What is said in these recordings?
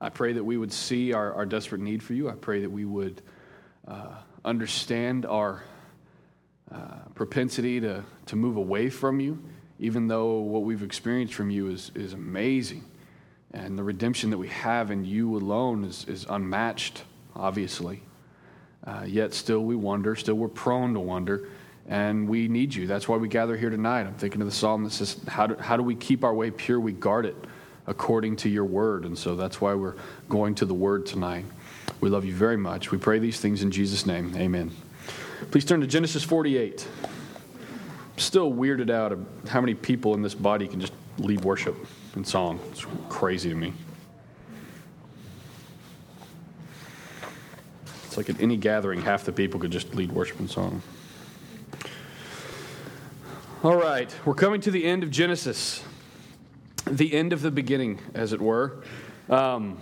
I pray that we would see our, our desperate need for you. I pray that we would uh, understand our uh, propensity to, to move away from you, even though what we've experienced from you is, is amazing. And the redemption that we have in you alone is, is unmatched, obviously. Uh, yet still we wonder, still we're prone to wonder, and we need you. That's why we gather here tonight. I'm thinking of the psalm that says, How do, how do we keep our way pure? We guard it according to your word. And so that's why we're going to the word tonight. We love you very much. We pray these things in Jesus' name. Amen. Please turn to Genesis 48. I'm still weirded out of how many people in this body can just lead worship and song. It's crazy to me. It's like at any gathering, half the people could just lead worship and song. All right, we're coming to the end of Genesis the end of the beginning, as it were. Um,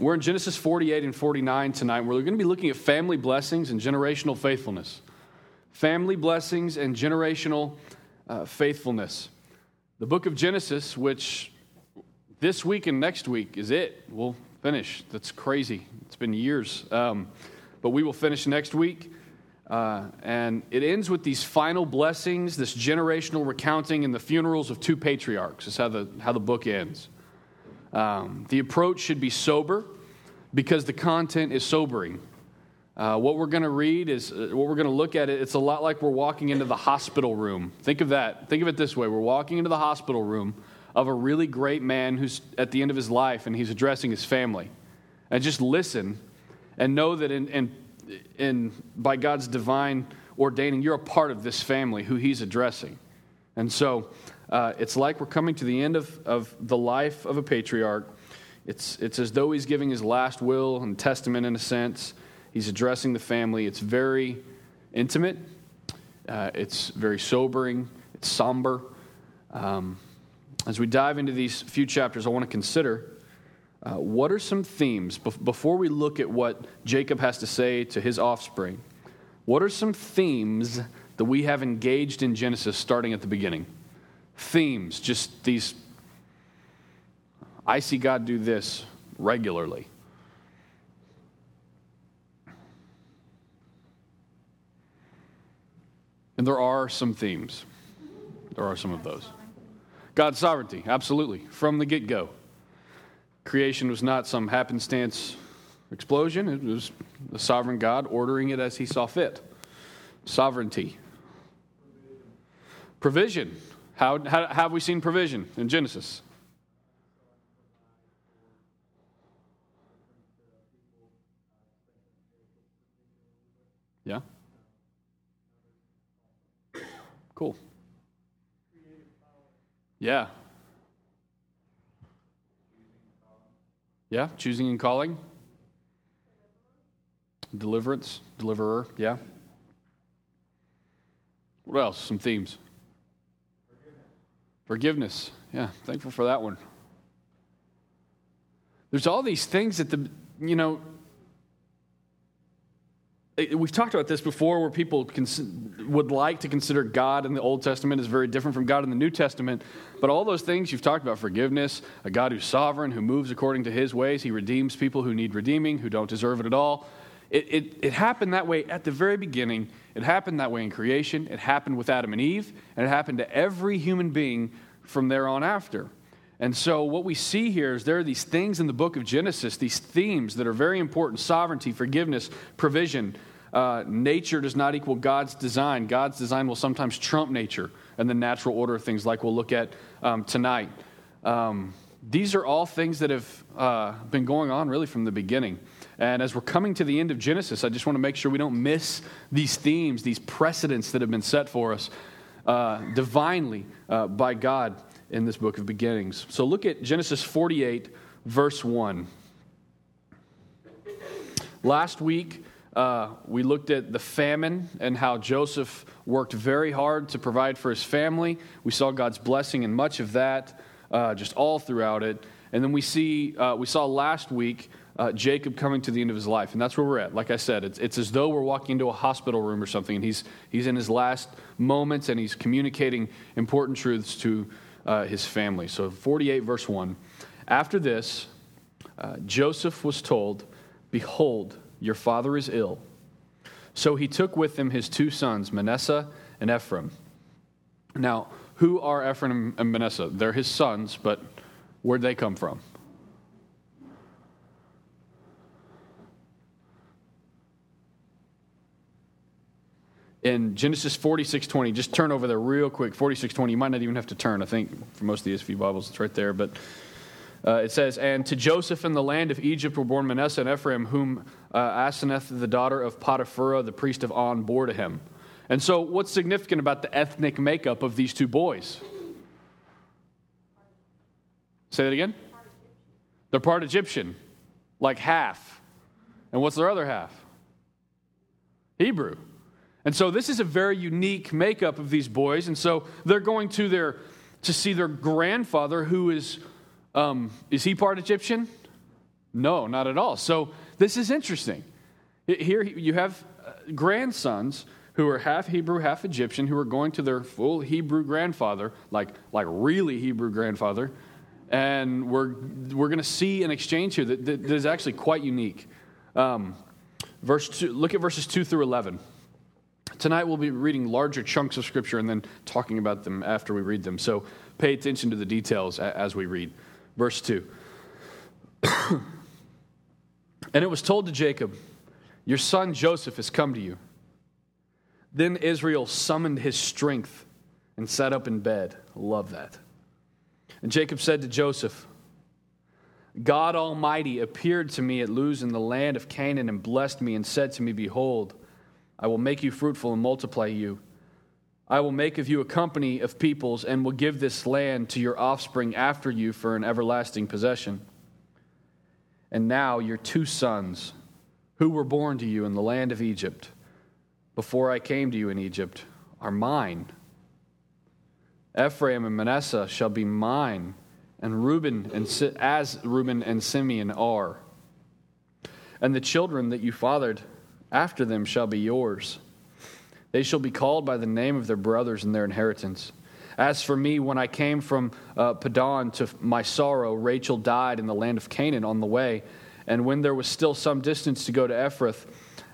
we're in Genesis 48 and 49 tonight. We're going to be looking at family blessings and generational faithfulness. Family blessings and generational uh, faithfulness. The book of Genesis, which this week and next week is it. We'll finish. That's crazy. It's been years. Um, but we will finish next week. Uh, and it ends with these final blessings, this generational recounting, and the funerals of two patriarchs. Is how the, how the book ends. Um, the approach should be sober because the content is sobering. Uh, what we're going to read is uh, what we're going to look at it. It's a lot like we're walking into the hospital room. Think of that. Think of it this way: we're walking into the hospital room of a really great man who's at the end of his life, and he's addressing his family. And just listen, and know that in, in in, by God's divine ordaining, you're a part of this family who He's addressing. And so uh, it's like we're coming to the end of, of the life of a patriarch. It's, it's as though he's giving his last will and testament in a sense. He's addressing the family. It's very intimate, uh, it's very sobering, it's somber. Um, as we dive into these few chapters, I want to consider uh, what are some themes, before we look at what Jacob has to say to his offspring, what are some themes that we have engaged in Genesis starting at the beginning? Themes, just these, I see God do this regularly. And there are some themes. There are some of those. God's sovereignty, absolutely, from the get go. Creation was not some happenstance explosion, it was the sovereign God ordering it as he saw fit. Sovereignty. Provision. How, how, how have we seen provision in Genesis? Yeah? Cool. Yeah. Yeah, choosing and calling. Deliverance, deliverer, yeah. What else? Some themes. Forgiveness. Forgiveness. Yeah, thankful for that one. There's all these things that the, you know, Uh, we've talked about this before where people would like to consider God in the Old Testament is very different from God in the New Testament. But all those things you've talked about forgiveness, a God who's sovereign, who moves according to his ways, he redeems people who need redeeming, who don't deserve it at all. It, it, it happened that way at the very beginning. It happened that way in creation. It happened with Adam and Eve. And it happened to every human being from there on after. And so, what we see here is there are these things in the book of Genesis, these themes that are very important sovereignty, forgiveness, provision, uh, nature does not equal God's design. God's design will sometimes trump nature and the natural order of things, like we'll look at um, tonight. Um, these are all things that have uh, been going on really from the beginning. And as we're coming to the end of Genesis, I just want to make sure we don't miss these themes, these precedents that have been set for us uh, divinely uh, by God in this book of beginnings. So look at Genesis 48, verse 1. Last week, uh, we looked at the famine and how Joseph worked very hard to provide for his family. We saw God's blessing in much of that, uh, just all throughout it. And then we see, uh, we saw last week uh, Jacob coming to the end of his life, and that's where we're at. Like I said, it's, it's as though we're walking into a hospital room or something, and he's he's in his last moments, and he's communicating important truths to uh, his family. So, 48 verse one. After this, uh, Joseph was told, Behold, your father is ill. So he took with him his two sons, Manasseh and Ephraim. Now, who are Ephraim and Manasseh? They're his sons, but where'd they come from? in Genesis 46:20. Just turn over there real quick. 46:20. You might not even have to turn. I think for most of the ESV Bibles, it's right there. But uh, it says, "And to Joseph in the land of Egypt were born Manasseh and Ephraim, whom uh, Asenath, the daughter of Potiphera, the priest of On, bore to him." And so, what's significant about the ethnic makeup of these two boys? Say that again. They're part Egyptian, like half. And what's their other half? Hebrew. And so this is a very unique makeup of these boys. And so they're going to their to see their grandfather, who is um, is he part Egyptian? No, not at all. So this is interesting. Here you have uh, grandsons who are half Hebrew, half Egyptian, who are going to their full Hebrew grandfather, like like really Hebrew grandfather, and we're we're going to see an exchange here that, that is actually quite unique. Um, verse two, look at verses two through eleven. Tonight we'll be reading larger chunks of Scripture and then talking about them after we read them. So pay attention to the details as we read. Verse 2. and it was told to Jacob, Your son Joseph has come to you. Then Israel summoned his strength and sat up in bed. Love that. And Jacob said to Joseph, God Almighty appeared to me at Luz in the land of Canaan and blessed me and said to me, Behold, I will make you fruitful and multiply you. I will make of you a company of peoples and will give this land to your offspring after you for an everlasting possession. And now your two sons, who were born to you in the land of Egypt, before I came to you in Egypt, are mine. Ephraim and Manasseh shall be mine, and Reuben and as Reuben and Simeon are. And the children that you fathered after them shall be yours. They shall be called by the name of their brothers and their inheritance. As for me, when I came from uh, Paddan to my sorrow, Rachel died in the land of Canaan on the way. And when there was still some distance to go to Ephrath,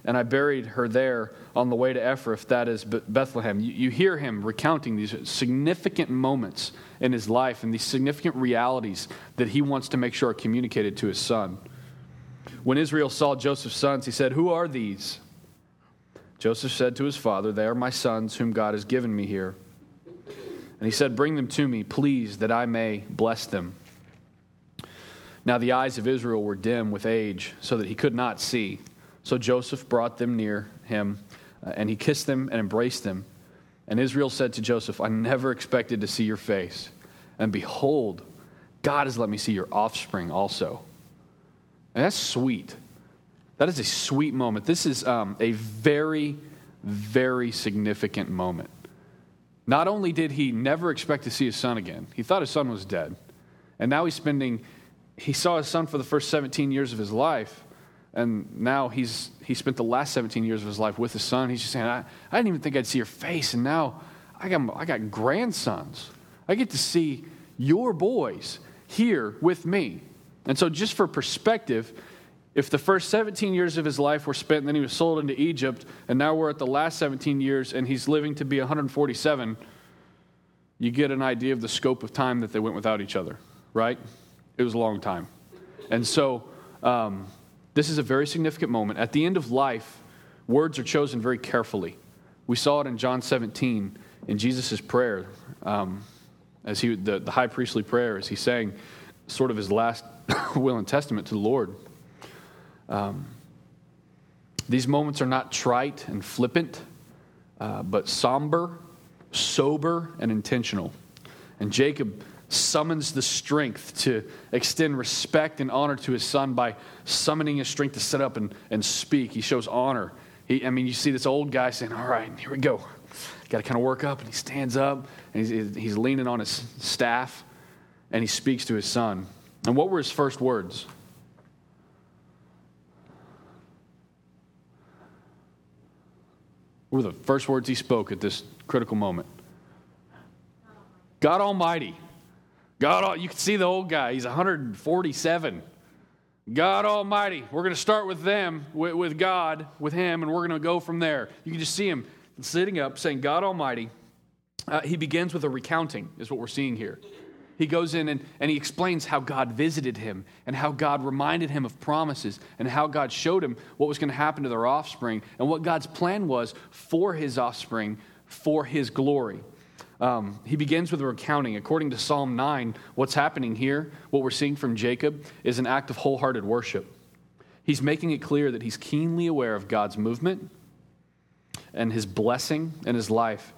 and I buried her there on the way to Ephrath, that is Bethlehem. You, you hear him recounting these significant moments in his life and these significant realities that he wants to make sure are communicated to his son. When Israel saw Joseph's sons, he said, Who are these? Joseph said to his father, They are my sons, whom God has given me here. And he said, Bring them to me, please, that I may bless them. Now the eyes of Israel were dim with age, so that he could not see. So Joseph brought them near him, uh, and he kissed them and embraced them. And Israel said to Joseph, I never expected to see your face. And behold, God has let me see your offspring also. And that's sweet. That is a sweet moment. This is um, a very, very significant moment. Not only did he never expect to see his son again, he thought his son was dead. And now he's spending, he saw his son for the first 17 years of his life. And now he's, he spent the last 17 years of his life with his son. He's just saying, I, I didn't even think I'd see your face. And now I got, I got grandsons. I get to see your boys here with me. And so, just for perspective, if the first 17 years of his life were spent and then he was sold into Egypt, and now we're at the last 17 years and he's living to be 147, you get an idea of the scope of time that they went without each other, right? It was a long time. And so, um, this is a very significant moment. At the end of life, words are chosen very carefully. We saw it in John 17 in Jesus' prayer, um, as he, the, the high priestly prayer, as he's saying sort of his last will and testament to the Lord. Um, these moments are not trite and flippant, uh, but somber, sober, and intentional. And Jacob summons the strength to extend respect and honor to his son by summoning his strength to sit up and, and speak. He shows honor. He, I mean, you see this old guy saying, All right, here we go. Got to kind of work up. And he stands up and he's, he's leaning on his staff and he speaks to his son. And what were his first words? What were the first words he spoke at this critical moment? God Almighty. God, you can see the old guy. He's 147. God Almighty. We're going to start with them, with, with God, with Him, and we're going to go from there. You can just see him sitting up saying, God Almighty. Uh, he begins with a recounting, is what we're seeing here. He goes in and, and he explains how God visited him and how God reminded him of promises and how God showed him what was going to happen to their offspring and what God's plan was for his offspring for his glory. Um, he begins with a recounting. According to Psalm 9, what's happening here, what we're seeing from Jacob, is an act of wholehearted worship. He's making it clear that he's keenly aware of God's movement and his blessing in his life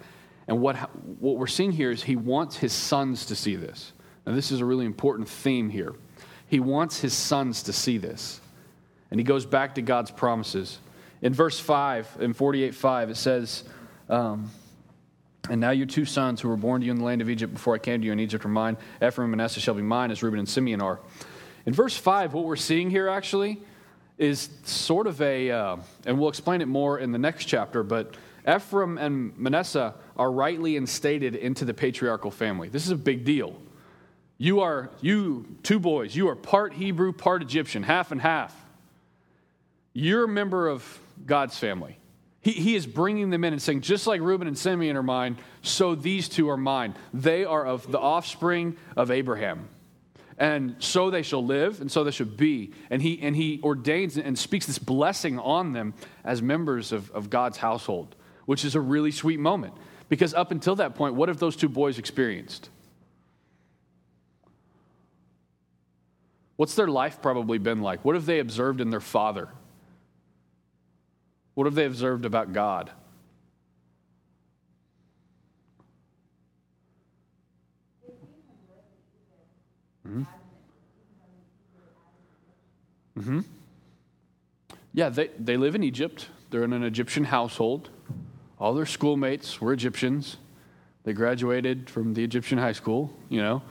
and what, what we're seeing here is he wants his sons to see this. Now, this is a really important theme here. He wants his sons to see this. And he goes back to God's promises. In verse 5, in 48 5, it says, um, And now your two sons who were born to you in the land of Egypt before I came to you in Egypt are mine. Ephraim and Manasseh shall be mine, as Reuben and Simeon are. In verse 5, what we're seeing here actually is sort of a, uh, and we'll explain it more in the next chapter, but Ephraim and Manasseh are rightly instated into the patriarchal family. This is a big deal. You are, you two boys, you are part Hebrew, part Egyptian, half and half. You're a member of God's family. He, he is bringing them in and saying, just like Reuben and Simeon are mine, so these two are mine. They are of the offspring of Abraham. And so they shall live, and so they should be. And he, and he ordains and speaks this blessing on them as members of, of God's household which is a really sweet moment. Because up until that point, what have those two boys experienced? What's their life probably been like? What have they observed in their father? What have they observed about God? Mm-hmm. Mm-hmm. Yeah, they, they live in Egypt. They're in an Egyptian household. All their schoolmates were Egyptians. They graduated from the Egyptian high school, you know,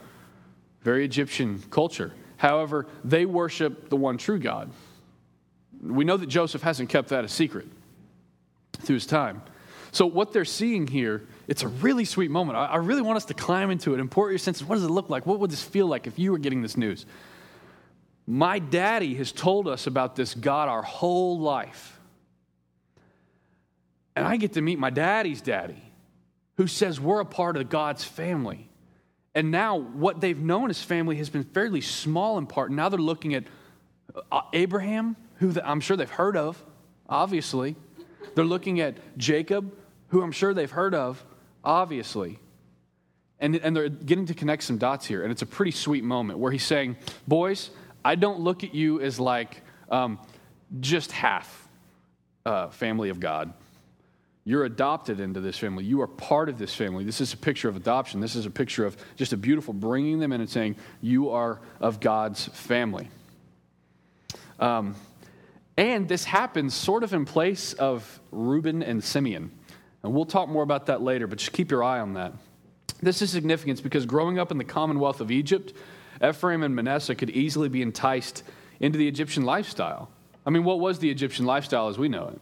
very Egyptian culture. However, they worship the one true God. We know that Joseph hasn't kept that a secret through his time. So, what they're seeing here, it's a really sweet moment. I, really want us to climb into it pour your senses. What does it look like? What would this feel like if you were getting this news? My daddy has told us about this God our whole life. And I get to meet my daddy's daddy, who says we're a part of God's family. And now what they've known as family has been fairly small in part. Now they're looking at uh, Abraham, who I'm sure they've heard of, obviously. They're looking at Jacob, who I'm sure they've heard of, obviously. And, and they're getting to connect some dots here. And it's a pretty sweet moment where he's saying, Boys, I don't look at you as like um, just half uh, family of God. You're adopted into this family. You are part of this family. This is a picture of adoption. This is a picture of just a beautiful bringing them in and saying, You are of God's family. Um, and this happens sort of in place of Reuben and Simeon. And we'll talk more about that later, but just keep your eye on that. This is significant because growing up in the commonwealth of Egypt, Ephraim and Manasseh could easily be enticed into the Egyptian lifestyle. I mean, what was the Egyptian lifestyle as we know it?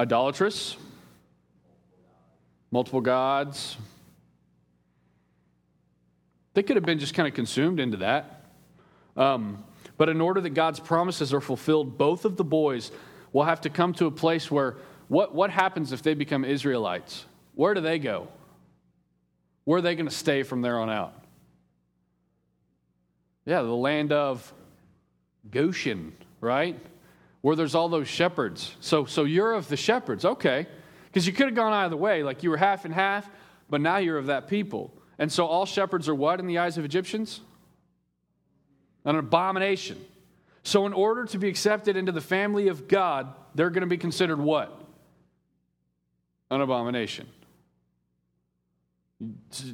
Idolatrous, multiple gods. They could have been just kind of consumed into that. Um, but in order that God's promises are fulfilled, both of the boys will have to come to a place where what, what happens if they become Israelites? Where do they go? Where are they going to stay from there on out? Yeah, the land of Goshen, right? Where there's all those shepherds. So, so you're of the shepherds, okay. Because you could have gone either way, like you were half and half, but now you're of that people. And so all shepherds are what in the eyes of Egyptians? An abomination. So, in order to be accepted into the family of God, they're going to be considered what? An abomination.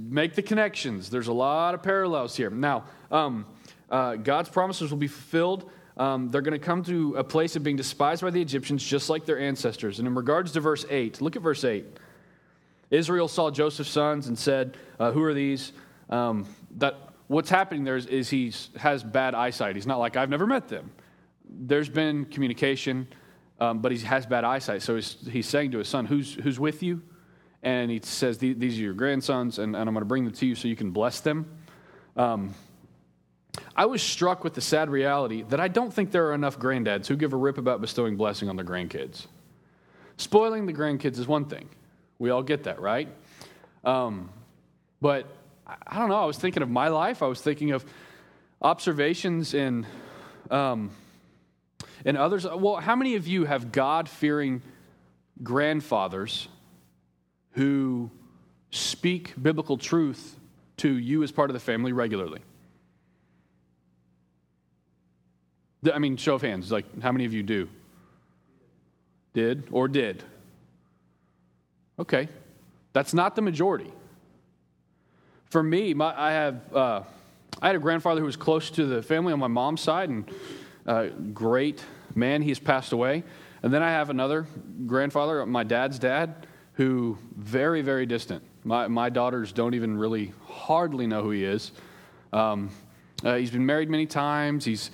Make the connections. There's a lot of parallels here. Now, um, uh, God's promises will be fulfilled um, they're going to come to a place of being despised by the Egyptians just like their ancestors. And in regards to verse 8, look at verse 8. Israel saw Joseph's sons and said, uh, Who are these? Um, that what's happening there is, is he has bad eyesight. He's not like, I've never met them. There's been communication, um, but he has bad eyesight. So he's, he's saying to his son, Who's, who's with you? And he says, These are your grandsons, and, and I'm going to bring them to you so you can bless them. Um, I was struck with the sad reality that I don't think there are enough granddads who give a rip about bestowing blessing on their grandkids. Spoiling the grandkids is one thing. We all get that, right? Um, but I don't know. I was thinking of my life. I was thinking of observations in, um, in others. Well, how many of you have God fearing grandfathers who speak biblical truth to you as part of the family regularly? I mean, show of hands. Like, how many of you do? Did or did? Okay. That's not the majority. For me, my, I have uh, I had a grandfather who was close to the family on my mom's side, and uh, great man. He's passed away. And then I have another grandfather, my dad's dad, who very very distant. My my daughters don't even really hardly know who he is. Um, uh, he's been married many times. He's he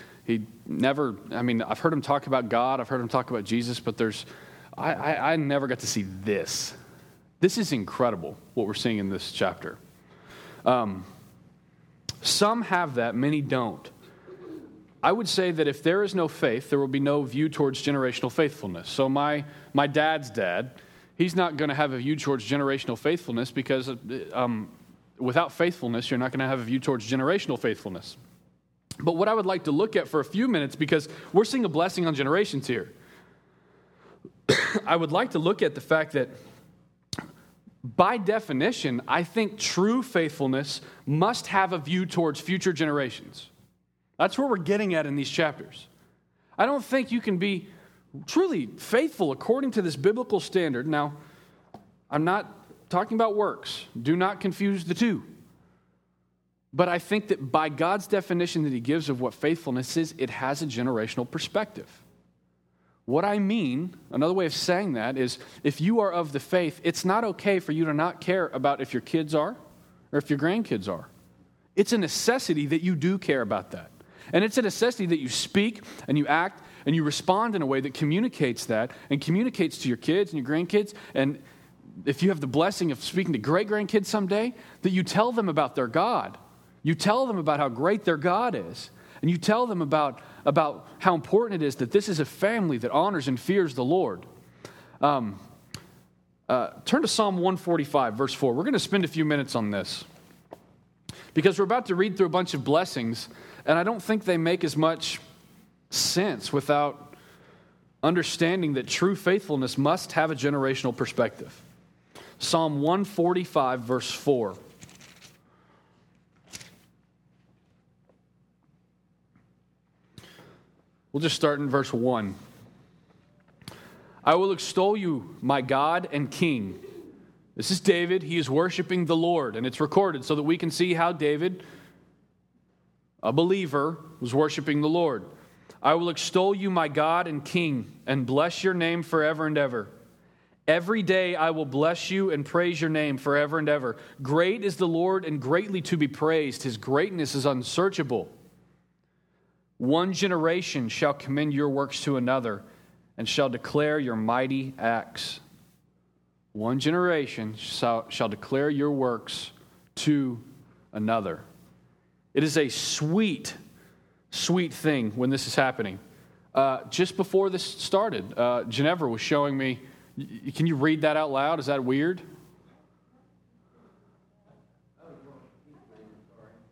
never. I mean, I've heard him talk about God. I've heard him talk about Jesus, but there's I, I, I never got to see this. This is incredible what we're seeing in this chapter. Um, some have that, many don't. I would say that if there is no faith, there will be no view towards generational faithfulness. So, my, my dad's dad, he's not going to have a view towards generational faithfulness because um, without faithfulness, you're not going to have a view towards generational faithfulness. But what I would like to look at for a few minutes, because we're seeing a blessing on generations here, I would like to look at the fact that by definition, I think true faithfulness must have a view towards future generations. That's where we're getting at in these chapters. I don't think you can be truly faithful according to this biblical standard. Now, I'm not talking about works, do not confuse the two. But I think that by God's definition that He gives of what faithfulness is, it has a generational perspective. What I mean, another way of saying that is if you are of the faith, it's not okay for you to not care about if your kids are or if your grandkids are. It's a necessity that you do care about that. And it's a necessity that you speak and you act and you respond in a way that communicates that and communicates to your kids and your grandkids. And if you have the blessing of speaking to great grandkids someday, that you tell them about their God. You tell them about how great their God is. And you tell them about about how important it is that this is a family that honors and fears the Lord. Um, uh, turn to Psalm 145, verse 4. We're going to spend a few minutes on this because we're about to read through a bunch of blessings, and I don't think they make as much sense without understanding that true faithfulness must have a generational perspective. Psalm 145, verse 4. We'll just start in verse 1. I will extol you, my God and King. This is David. He is worshiping the Lord, and it's recorded so that we can see how David, a believer, was worshiping the Lord. I will extol you, my God and King, and bless your name forever and ever. Every day I will bless you and praise your name forever and ever. Great is the Lord and greatly to be praised. His greatness is unsearchable. One generation shall commend your works to another and shall declare your mighty acts. One generation shall, shall declare your works to another. It is a sweet, sweet thing when this is happening. Uh, just before this started, uh, Ginevra was showing me. Can you read that out loud? Is that weird?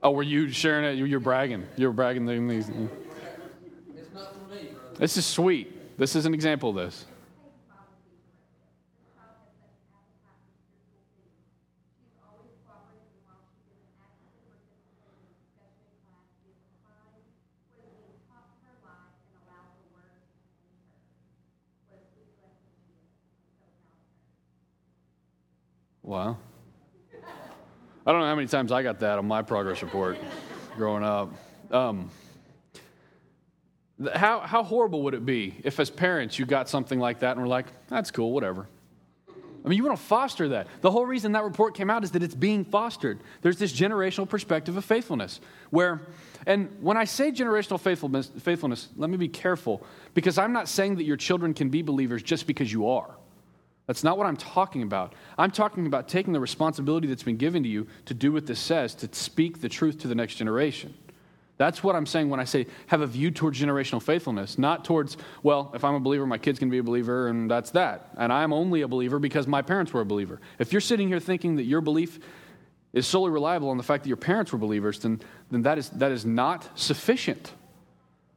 Oh, were you sharing it? You were bragging. You were bragging these. It's not for me, brother. This is sweet. This is an example of this. Wow. I don't know how many times I got that on my progress report growing up. Um, how, how horrible would it be if, as parents, you got something like that and were like, that's cool, whatever? I mean, you want to foster that. The whole reason that report came out is that it's being fostered. There's this generational perspective of faithfulness where, and when I say generational faithfulness, faithfulness, let me be careful because I'm not saying that your children can be believers just because you are. That's not what I'm talking about. I'm talking about taking the responsibility that's been given to you to do what this says, to speak the truth to the next generation. That's what I'm saying when I say have a view towards generational faithfulness, not towards, well, if I'm a believer, my kid's to be a believer, and that's that. And I'm only a believer because my parents were a believer. If you're sitting here thinking that your belief is solely reliable on the fact that your parents were believers, then, then that, is, that is not sufficient.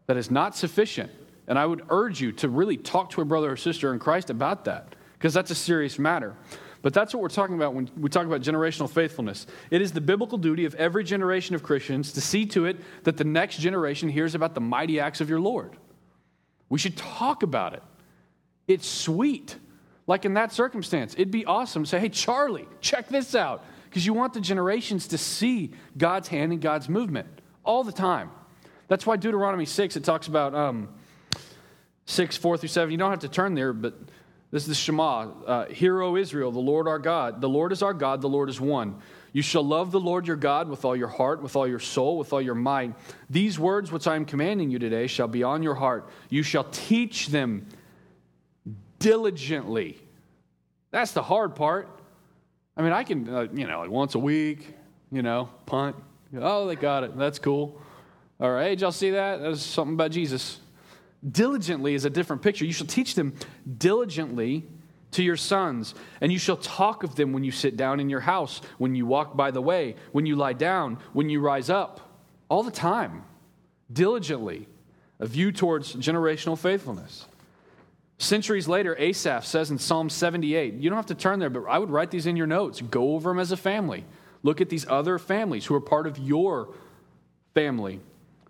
That is not sufficient. And I would urge you to really talk to a brother or sister in Christ about that, because that's a serious matter. But that's what we're talking about when we talk about generational faithfulness. It is the biblical duty of every generation of Christians to see to it that the next generation hears about the mighty acts of your Lord. We should talk about it. It's sweet. Like in that circumstance, it'd be awesome to say, hey, Charlie, check this out. Because you want the generations to see God's hand and God's movement all the time. That's why Deuteronomy 6, it talks about um, 6, 4 through 7. You don't have to turn there, but this is the Shema. Uh, Hear, O Israel, the Lord our God. The Lord is our God, the Lord is one. You shall love the Lord your God with all your heart, with all your soul, with all your mind. These words which I am commanding you today shall be on your heart. You shall teach them diligently. That's the hard part. I mean, I can, uh, you know, like once a week, you know, punt. Oh, they got it. That's cool. All right, y'all see that? That's something about Jesus. Diligently is a different picture. You shall teach them diligently to your sons, and you shall talk of them when you sit down in your house, when you walk by the way, when you lie down, when you rise up, all the time. Diligently, a view towards generational faithfulness. Centuries later, Asaph says in Psalm 78, you don't have to turn there, but I would write these in your notes. Go over them as a family. Look at these other families who are part of your family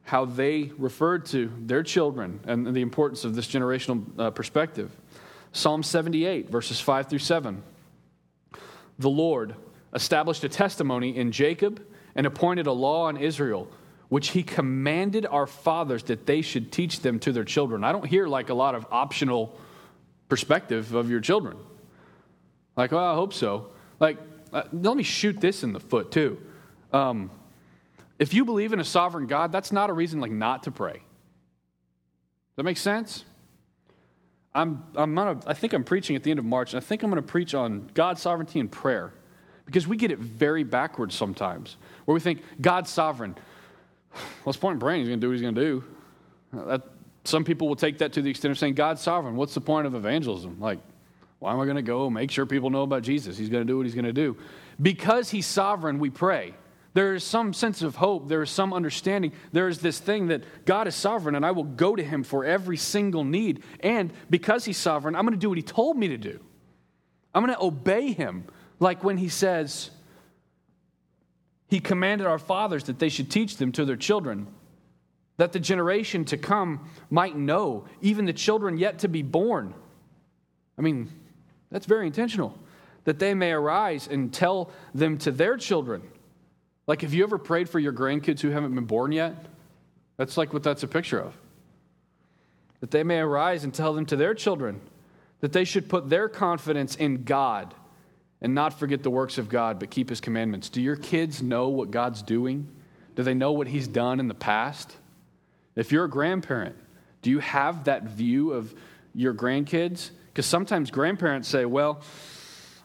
how they referred to their children and the importance of this generational uh, perspective. Psalm 78, verses 5 through 7. The Lord established a testimony in Jacob and appointed a law in Israel, which he commanded our fathers that they should teach them to their children. I don't hear like a lot of optional perspective of your children. Like, well, I hope so. Like, uh, let me shoot this in the foot, too. Um, if you believe in a sovereign God, that's not a reason like not to pray. Does that make sense? I'm, I'm gonna, I think I'm preaching at the end of March, and I think I'm going to preach on God's sovereignty and prayer because we get it very backwards sometimes, where we think God's sovereign. What's point in praying? He's going to do what he's going to do. That, some people will take that to the extent of saying God's sovereign. What's the point of evangelism? Like, why am I going to go make sure people know about Jesus? He's going to do what he's going to do. Because he's sovereign, we pray. There is some sense of hope. There is some understanding. There is this thing that God is sovereign and I will go to him for every single need. And because he's sovereign, I'm going to do what he told me to do. I'm going to obey him. Like when he says, he commanded our fathers that they should teach them to their children, that the generation to come might know, even the children yet to be born. I mean, that's very intentional. That they may arise and tell them to their children like, have you ever prayed for your grandkids who haven't been born yet? That's like what that's a picture of. That they may arise and tell them to their children that they should put their confidence in God and not forget the works of God, but keep his commandments. Do your kids know what God's doing? Do they know what he's done in the past? If you're a grandparent, do you have that view of your grandkids? Because sometimes grandparents say, well,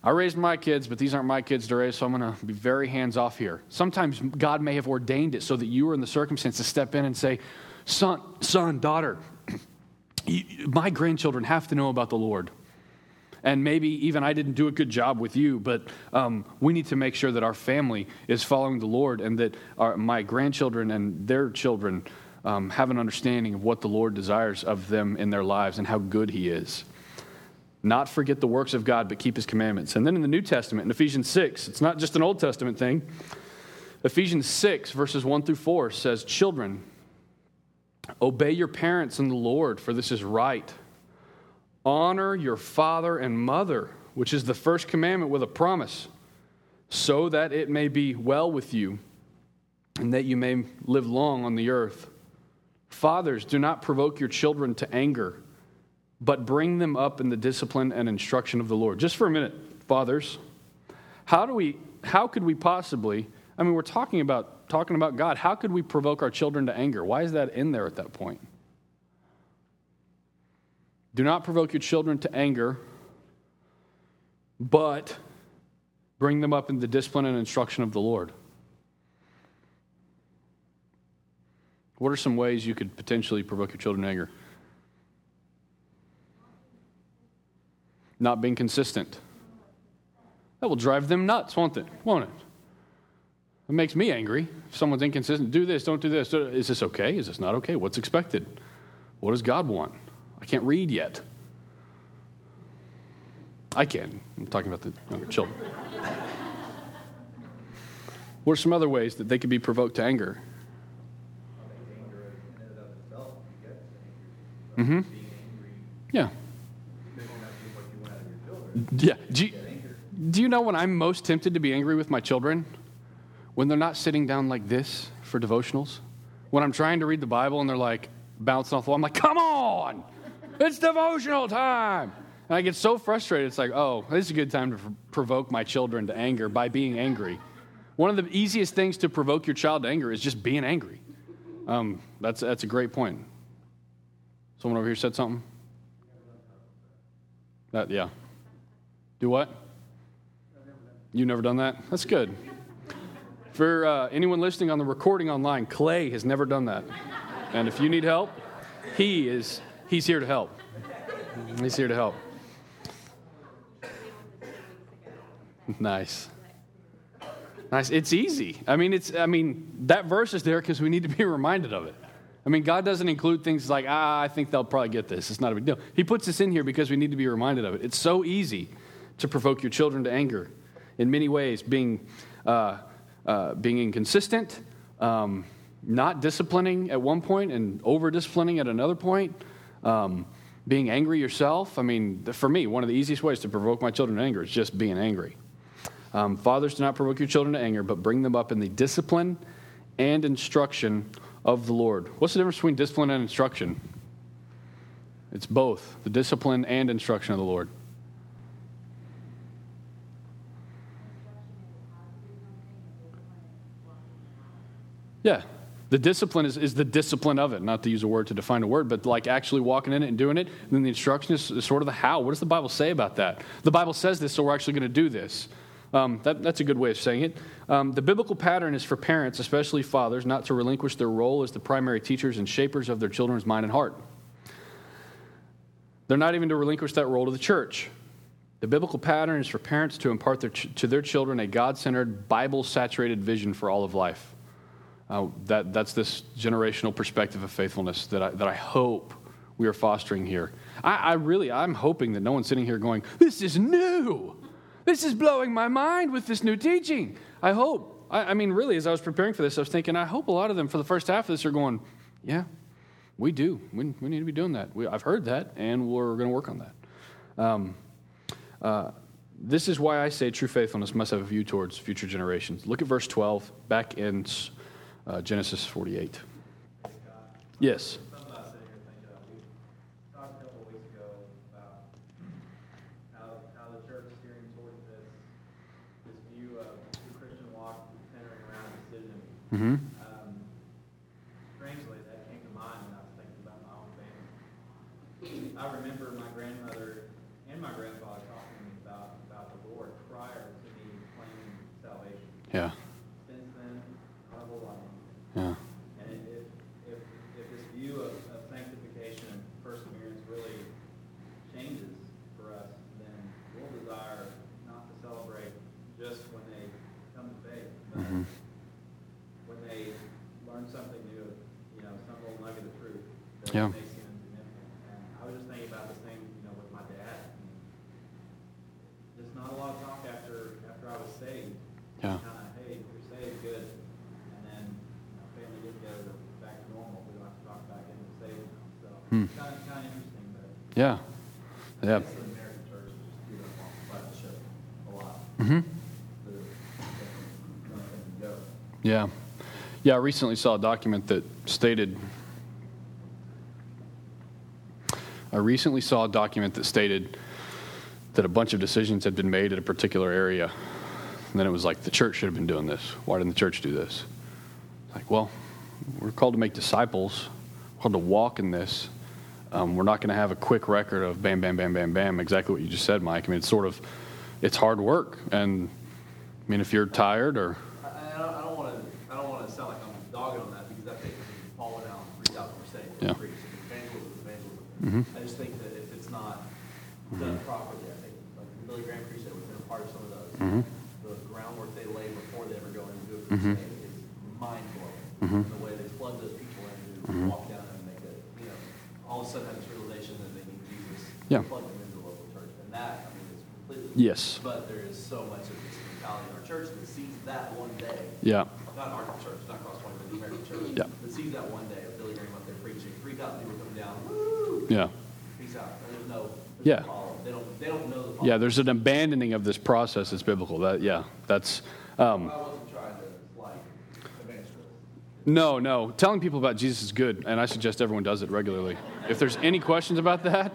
I raised my kids, but these aren't my kids to raise, so I'm going to be very hands off here. Sometimes God may have ordained it so that you are in the circumstance to step in and say, Son, son daughter, my grandchildren have to know about the Lord. And maybe even I didn't do a good job with you, but um, we need to make sure that our family is following the Lord and that our, my grandchildren and their children um, have an understanding of what the Lord desires of them in their lives and how good He is not forget the works of God, but keep his commandments. And then in the New Testament, in Ephesians 6, it's not just an Old Testament thing. Ephesians 6, verses 1 through 4 says, Children, obey your parents in the Lord, for this is right. Honor your father and mother, which is the first commandment with a promise, so that it may be well with you and that you may live long on the earth. Fathers, do not provoke your children to anger but bring them up in the discipline and instruction of the Lord. Just for a minute, fathers, how do we how could we possibly I mean we're talking about talking about God. How could we provoke our children to anger? Why is that in there at that point? Do not provoke your children to anger, but bring them up in the discipline and instruction of the Lord. What are some ways you could potentially provoke your children to anger? Not being consistent. That will drive them nuts, won't it? Won't it? It makes me angry. If someone's inconsistent, do this, don't do this. Is this okay? Is this not okay? What's expected? What does God want? I can't read yet. I can. I'm talking about the younger children. what are some other ways that they could be provoked to anger? Mm-hmm. Yeah. Yeah. Do you, do you know when I'm most tempted to be angry with my children? When they're not sitting down like this for devotionals. When I'm trying to read the Bible and they're like bouncing off the wall, I'm like, come on, it's devotional time. And I get so frustrated. It's like, oh, this is a good time to provoke my children to anger by being angry. One of the easiest things to provoke your child to anger is just being angry. Um, that's, that's a great point. Someone over here said something? That, yeah. Do what? You've never done that? That's good. For uh, anyone listening on the recording online, Clay has never done that. And if you need help, he is he's here to help. He's here to help. Nice. Nice. It's easy. I mean, it's I mean, that verse is there because we need to be reminded of it. I mean, God doesn't include things like, ah, I think they'll probably get this. It's not a big deal. He puts this in here because we need to be reminded of it. It's so easy to provoke your children to anger in many ways, being uh, uh, being inconsistent, um, not disciplining at one point and over disciplining at another point, um, being angry yourself. I mean, for me, one of the easiest ways to provoke my children to anger is just being angry. Um, fathers, do not provoke your children to anger, but bring them up in the discipline and instruction of the Lord. What's the difference between discipline and instruction? It's both the discipline and instruction of the Lord. Yeah. The discipline is, is the discipline of it, not to use a word to define a word, but like actually walking in it and doing it. And then the instruction is, is sort of the how. What does the Bible say about that? The Bible says this, so we're actually going to do this. Um, that, that's a good way of saying it. Um, the biblical pattern is for parents, especially fathers, not to relinquish their role as the primary teachers and shapers of their children's mind and heart. They're not even to relinquish that role to the church. The biblical pattern is for parents to impart their ch- to their children a God centered, Bible saturated vision for all of life. Uh, that, that's this generational perspective of faithfulness that I, that I hope we are fostering here. I, I really, I'm hoping that no one's sitting here going, This is new. This is blowing my mind with this new teaching. I hope. I, I mean, really, as I was preparing for this, I was thinking, I hope a lot of them for the first half of this are going, Yeah, we do. We, we need to be doing that. We, I've heard that, and we're going to work on that. Um, uh, this is why I say true faithfulness must have a view towards future generations. Look at verse 12, back in uh, Genesis 48. Yes. Mm-hmm. Um, strangely, that came to mind when I was thinking about my own family. I remember my grandmother and my grandfather talking to me about, about the Lord prior to me claiming salvation. Yeah. And if, if, if this view of, of sanctification and perseverance really changes for us, then we'll desire not to celebrate just when they come to faith, but mm-hmm. when they learn something new, you know, some little nugget of truth that yeah. makes them significant. And I was just thinking about the same, you know, with my dad. There's not a lot of talk after after I was saved. Yeah. Hmm. Yeah. Yeah. Mm-hmm. Yeah. Yeah, I recently saw a document that stated I recently saw a document that stated that a bunch of decisions had been made in a particular area. And then it was like the church should have been doing this. Why didn't the church do this? Like, well, we're called to make disciples, we're called to walk in this. Um, we're not going to have a quick record of bam, bam, bam, bam, bam. Exactly what you just said, Mike. I mean, it's sort of, it's hard work, and I mean, if you're tired or. I, I don't want to. I don't want to sound like I'm dogging on that because I think falling out Yeah. preach. Evangelism, evangelism. I just think that if it's not done properly, I think, like Billy Graham preached that, we've been a part of some of those. The groundwork they lay before they ever go in and do a crusade is mind blowing. The way they plug those people in who walk down and make a, you know, all of a sudden have this realization that they need Jesus. Yeah. Plug them into the local church. And that, I mean, is completely. Yes. But there is so much of this mentality in our church that sees that one day Yeah. not our church, not Cross Point, but the American church. Yeah. That sees that one day of Billy Graham up there preaching, three thousand people come down, woo, Yeah. peace out. And there's no, there's Yeah. no. They don't, they don't know the. Yeah, there's an abandoning of this process that's biblical. That yeah, that's um, I wasn't trying to like evangelist. no, no. Telling people about Jesus is good, and I suggest everyone does it regularly. If there's any questions about that,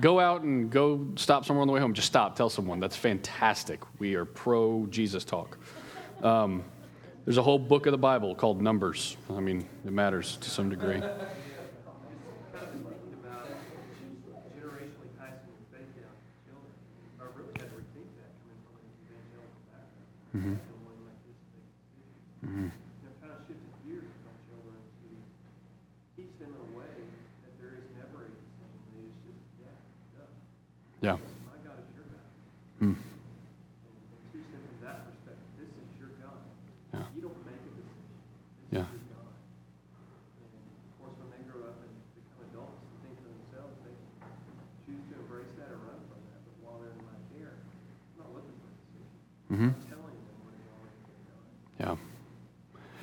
go out and go stop somewhere on the way home. Just stop, tell someone. That's fantastic. We are pro Jesus talk. Um, there's a whole book of the Bible called Numbers. I mean, it matters to some degree. kind of thinking about generationally passing the faith down to children. I really had to rethink that coming from an evangelical background. And one like this big decision. You know, kind of shifted gears with our children to teach them in a way that there is never a decision made. It's just, yeah, go. Yeah. My God is your God. Hmm. And, and teach them from that perspective. This is your God. Yeah. You don't make a decision. This Yeah. is your God. And of course, when they grow up and become adults and think for themselves, they can choose to embrace that or run from that. But while they're in my care, I'm not looking for a decision. Mhm. I'm telling them what has already been done. Yeah.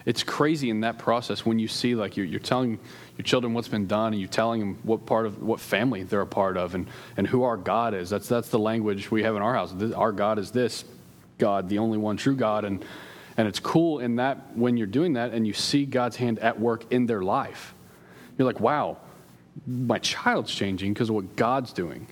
It's crazy in that process when you see like you're, you're telling your children what's been done and you're telling them what part of what family they're a part of and, and who our God is. That's that's the language we have in our house. This, our God is this God, the only one true God, and and it's cool in that when you're doing that and you see God's hand at work in their life, you're like, wow, my child's changing because of what God's doing.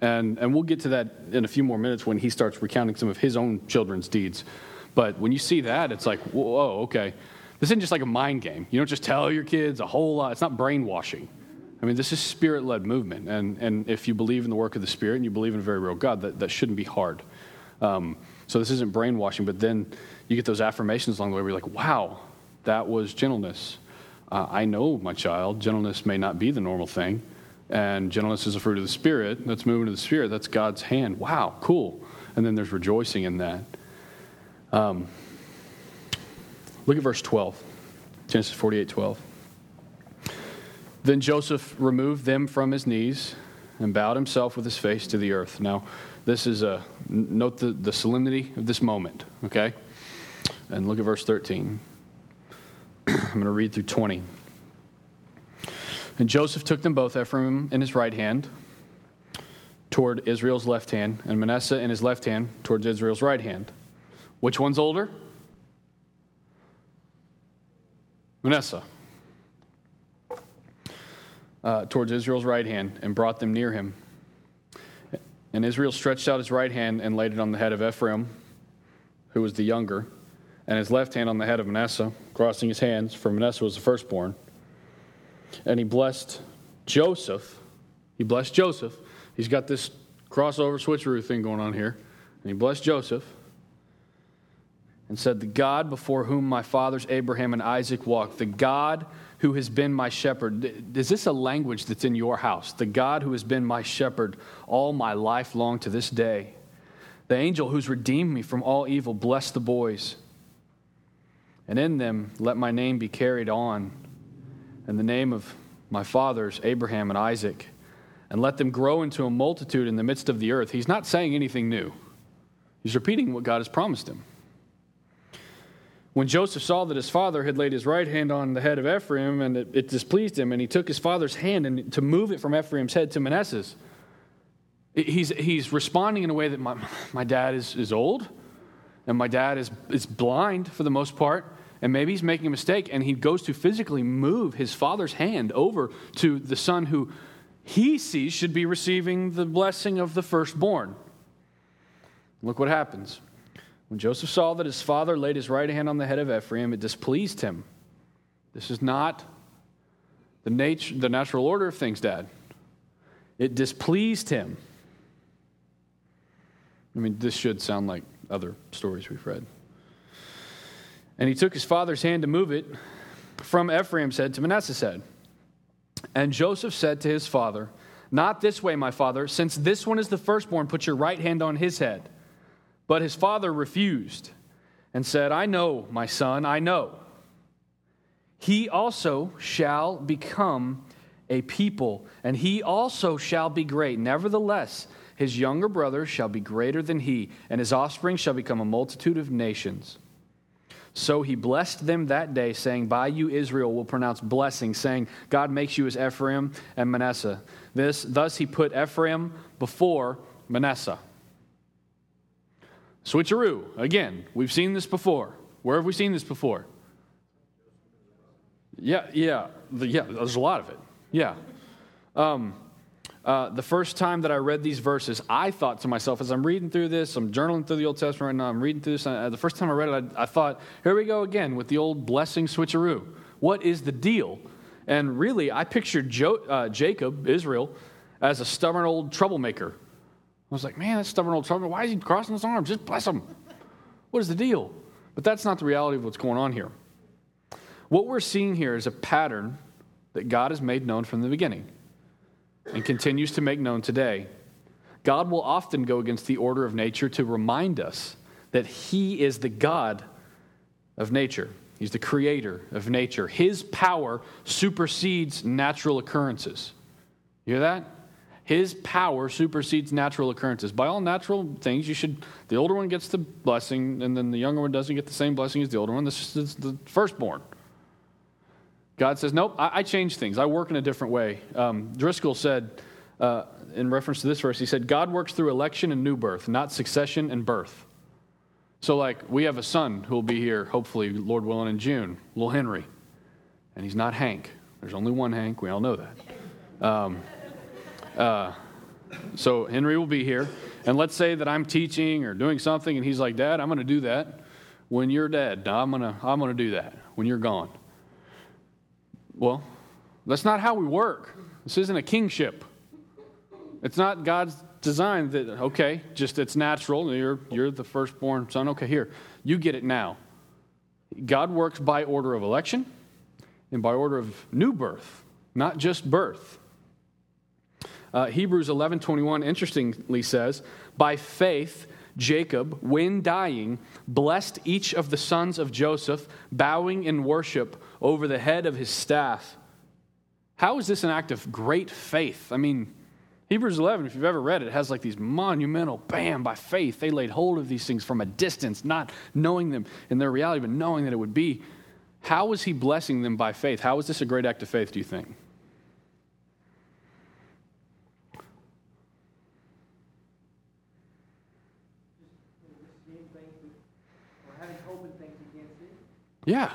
And, and we'll get to that in a few more minutes when he starts recounting some of his own children's deeds. But when you see that, it's like, whoa, okay. This isn't just like a mind game. You don't just tell your kids a whole lot. It's not brainwashing. I mean, this is spirit led movement. And, and if you believe in the work of the Spirit and you believe in a very real God, that, that shouldn't be hard. Um, so this isn't brainwashing, but then you get those affirmations along the way where you're like, wow, that was gentleness. Uh, I know my child. Gentleness may not be the normal thing. And gentleness is a fruit of the Spirit. That's moving to the Spirit. That's God's hand. Wow, cool. And then there's rejoicing in that. Um, look at verse 12, Genesis 48 12. Then Joseph removed them from his knees and bowed himself with his face to the earth. Now, this is a note the, the solemnity of this moment, okay? And look at verse 13. I'm going to read through 20. And Joseph took them both, Ephraim in his right hand, toward Israel's left hand, and Manasseh in his left hand, towards Israel's right hand. Which one's older? Manasseh. Uh, towards Israel's right hand, and brought them near him. And Israel stretched out his right hand and laid it on the head of Ephraim, who was the younger, and his left hand on the head of Manasseh, crossing his hands, for Manasseh was the firstborn. And he blessed Joseph. He blessed Joseph. He's got this crossover switcheroo thing going on here. And he blessed Joseph and said, The God before whom my fathers Abraham and Isaac walked, the God who has been my shepherd. Is this a language that's in your house? The God who has been my shepherd all my life long to this day. The angel who's redeemed me from all evil, bless the boys. And in them let my name be carried on, and the name of my fathers, Abraham and Isaac, and let them grow into a multitude in the midst of the earth. He's not saying anything new, he's repeating what God has promised him. When Joseph saw that his father had laid his right hand on the head of Ephraim and it, it displeased him, and he took his father's hand and to move it from Ephraim's head to Manasseh's, he's, he's responding in a way that my, my dad is, is old and my dad is, is blind for the most part, and maybe he's making a mistake, and he goes to physically move his father's hand over to the son who he sees should be receiving the blessing of the firstborn. Look what happens. When Joseph saw that his father laid his right hand on the head of Ephraim, it displeased him. This is not the, nature, the natural order of things, Dad. It displeased him. I mean, this should sound like other stories we've read. And he took his father's hand to move it from Ephraim's head to Manasseh's head. And Joseph said to his father, Not this way, my father, since this one is the firstborn, put your right hand on his head. But his father refused and said, I know, my son, I know. He also shall become a people, and he also shall be great. Nevertheless, his younger brother shall be greater than he, and his offspring shall become a multitude of nations. So he blessed them that day, saying, By you Israel will pronounce blessing, saying, God makes you as Ephraim and Manasseh. This, thus he put Ephraim before Manasseh. Switcheroo. Again, we've seen this before. Where have we seen this before? Yeah, yeah, yeah. There's a lot of it. Yeah. Um, uh, the first time that I read these verses, I thought to myself, as I'm reading through this, I'm journaling through the Old Testament right now, I'm reading through this. Uh, the first time I read it, I, I, thought, here we go again with the old blessing switcheroo. What is the deal? And really, I pictured jo- uh, Jacob, Israel, as a stubborn old troublemaker. I was like, man, that stubborn old troublemaker, why is he crossing his arms? Just bless him. What is the deal? But that's not the reality of what's going on here. What we're seeing here is a pattern that God has made known from the beginning and continues to make known today. God will often go against the order of nature to remind us that He is the God of nature. He's the creator of nature. His power supersedes natural occurrences. You hear that? His power supersedes natural occurrences. By all natural things, you should, the older one gets the blessing, and then the younger one doesn't get the same blessing as the older one. This is the firstborn. God says, Nope, I, I change things. I work in a different way. Um, Driscoll said, uh, in reference to this verse, he said, God works through election and new birth, not succession and birth. So, like, we have a son who will be here, hopefully, Lord willing, in June, little Henry. And he's not Hank. There's only one Hank. We all know that. Um, uh, so, Henry will be here. And let's say that I'm teaching or doing something, and he's like, Dad, I'm going to do that when you're dead. I'm going to I'm going to do that when you're gone. Well, that's not how we work. This isn't a kingship. It's not God's design that, okay, just it's natural. You're, you're the firstborn son. Okay, here, you get it now. God works by order of election and by order of new birth, not just birth. Uh, Hebrews 11:21 interestingly says, "By faith Jacob, when dying, blessed each of the sons of Joseph, bowing in worship over the head of his staff. How is this an act of great faith? I mean, Hebrews 11, if you've ever read it, has like these monumental, bam, by faith, they laid hold of these things from a distance, not knowing them in their reality, but knowing that it would be. How was he blessing them by faith? How is this a great act of faith, do you think? Yeah.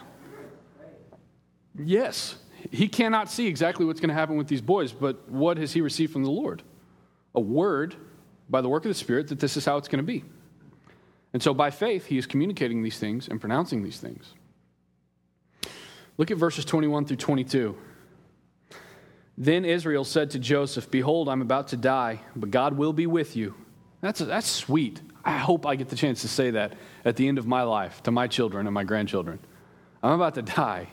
Yes. He cannot see exactly what's going to happen with these boys, but what has he received from the Lord? A word by the work of the Spirit that this is how it's going to be. And so by faith, he is communicating these things and pronouncing these things. Look at verses 21 through 22. Then Israel said to Joseph, Behold, I'm about to die, but God will be with you. That's, that's sweet. I hope I get the chance to say that at the end of my life to my children and my grandchildren. I'm about to die,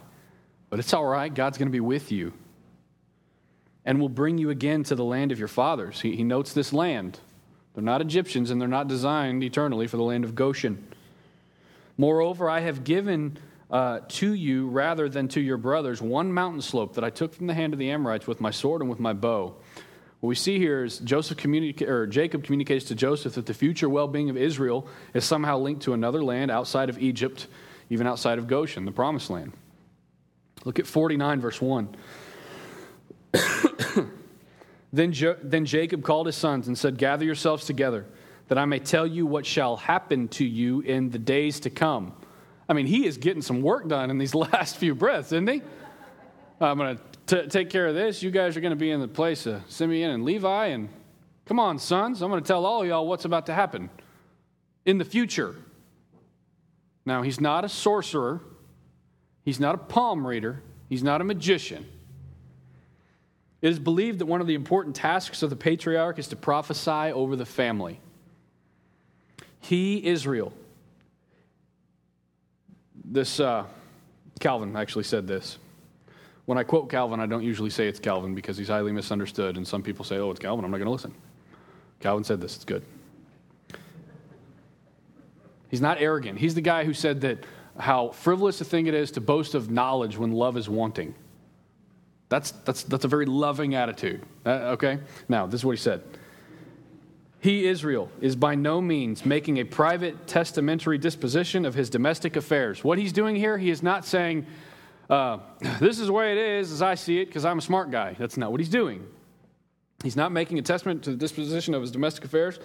but it's all right. God's going to be with you and will bring you again to the land of your fathers. He, he notes this land. They're not Egyptians and they're not designed eternally for the land of Goshen. Moreover, I have given uh, to you rather than to your brothers one mountain slope that I took from the hand of the Amorites with my sword and with my bow. What we see here is Joseph communica- or Jacob communicates to Joseph that the future well-being of Israel is somehow linked to another land outside of Egypt even outside of Goshen, the promised land. Look at 49, verse 1. then, jo- then Jacob called his sons and said, Gather yourselves together, that I may tell you what shall happen to you in the days to come. I mean, he is getting some work done in these last few breaths, isn't he? I'm going to take care of this. You guys are going to be in the place of Simeon and Levi. And come on, sons, I'm going to tell all y'all what's about to happen in the future. Now, he's not a sorcerer, he's not a palm reader, he's not a magician. It is believed that one of the important tasks of the patriarch is to prophesy over the family. He, Israel, this, uh, Calvin actually said this. When I quote Calvin, I don't usually say it's Calvin because he's highly misunderstood, and some people say, oh, it's Calvin, I'm not going to listen. Calvin said this, it's good. He's not arrogant. He's the guy who said that how frivolous a thing it is to boast of knowledge when love is wanting. That's, that's, that's a very loving attitude. Uh, okay? Now, this is what he said. He, Israel, is by no means making a private testamentary disposition of his domestic affairs. What he's doing here, he is not saying, uh, This is the way it is as I see it because I'm a smart guy. That's not what he's doing. He's not making a testament to the disposition of his domestic affairs,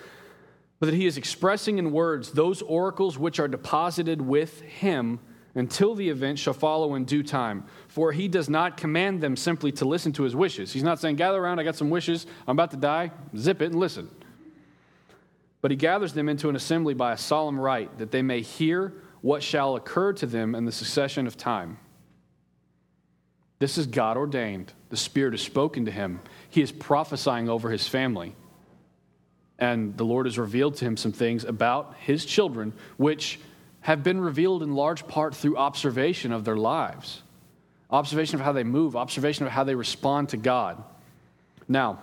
but that he is expressing in words those oracles which are deposited with him until the event shall follow in due time. For he does not command them simply to listen to his wishes. He's not saying, Gather around, I got some wishes, I'm about to die, zip it and listen. But he gathers them into an assembly by a solemn rite, that they may hear what shall occur to them in the succession of time. This is God ordained. The Spirit has spoken to him. He is prophesying over his family. And the Lord has revealed to him some things about his children, which have been revealed in large part through observation of their lives, observation of how they move, observation of how they respond to God. Now,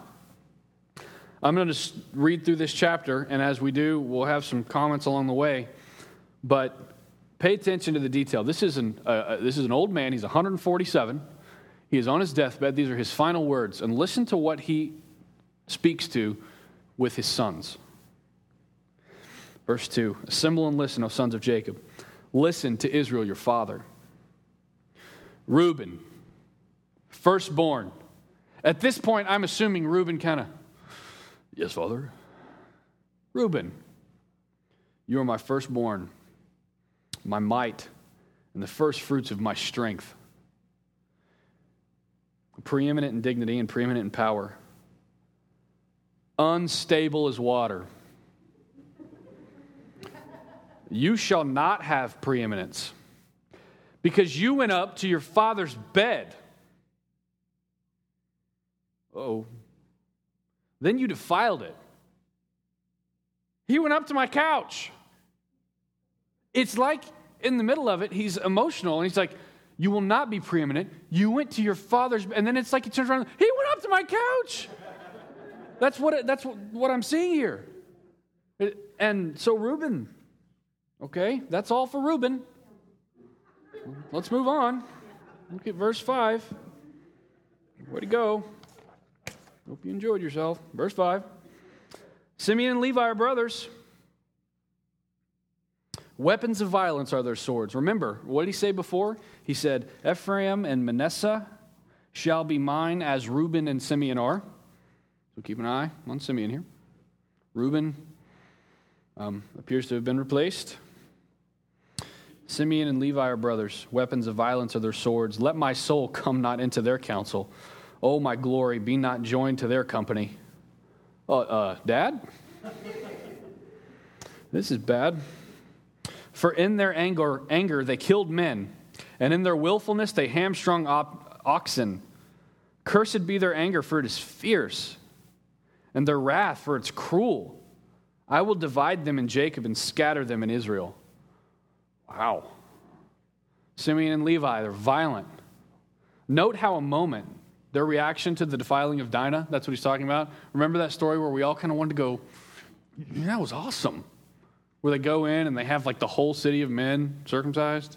I'm going to read through this chapter, and as we do, we'll have some comments along the way. But pay attention to the detail. This is an, uh, uh this is an old man, he's 147. He is on his deathbed. These are his final words. And listen to what he speaks to with his sons. Verse 2 Assemble and listen, O sons of Jacob. Listen to Israel, your father. Reuben, firstborn. At this point, I'm assuming Reuben kind of, yes, father. Reuben, you are my firstborn, my might, and the first fruits of my strength. Preeminent in dignity and preeminent in power. Unstable as water you shall not have preeminence because you went up to your father's bed. Oh. Then you defiled it. He went up to my couch. It's like in the middle of it, he's emotional and he's like, You will not be preeminent. You went to your father's, and then it's like he turns around, He went up to my couch. That's what, it, that's what, what I'm seeing here. And so Reuben Okay, that's all for Reuben. Let's move on. Look at verse 5. Way to go. Hope you enjoyed yourself. Verse 5. Simeon and Levi are brothers. Weapons of violence are their swords. Remember, what did he say before? He said, Ephraim and Manasseh shall be mine as Reuben and Simeon are. So keep an eye on Simeon here. Reuben um, appears to have been replaced. Simeon and Levi are brothers. Weapons of violence are their swords. Let my soul come not into their counsel. Oh, my glory, be not joined to their company. Uh, uh, Dad? this is bad. For in their anger, anger they killed men, and in their willfulness they hamstrung op- oxen. Cursed be their anger, for it is fierce, and their wrath, for it's cruel. I will divide them in Jacob and scatter them in Israel. Wow. Simeon and Levi, they're violent. Note how a moment, their reaction to the defiling of Dinah, that's what he's talking about. Remember that story where we all kind of wanted to go, yeah, that was awesome. Where they go in and they have like the whole city of men circumcised.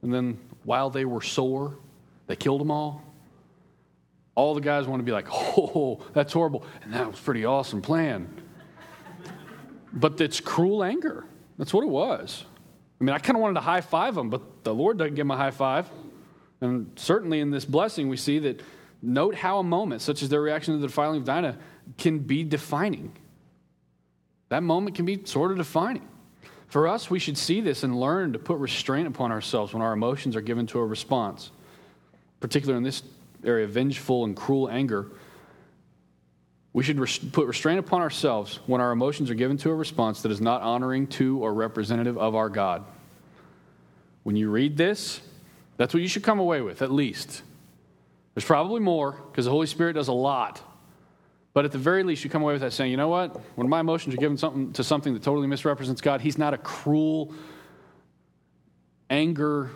And then while they were sore, they killed them all. All the guys want to be like, oh, that's horrible. And that was pretty awesome plan. but it's cruel anger. That's what it was. I mean, I kind of wanted to high five them, but the Lord doesn't give them a high five. And certainly in this blessing, we see that note how a moment, such as their reaction to the defiling of Dinah, can be defining. That moment can be sort of defining. For us, we should see this and learn to put restraint upon ourselves when our emotions are given to a response, particularly in this area, vengeful and cruel anger. We should res- put restraint upon ourselves when our emotions are given to a response that is not honoring to or representative of our God. When you read this, that's what you should come away with, at least. There's probably more, because the Holy Spirit does a lot. But at the very least, you come away with that saying, you know what? When my emotions are given something, to something that totally misrepresents God, He's not a cruel, anger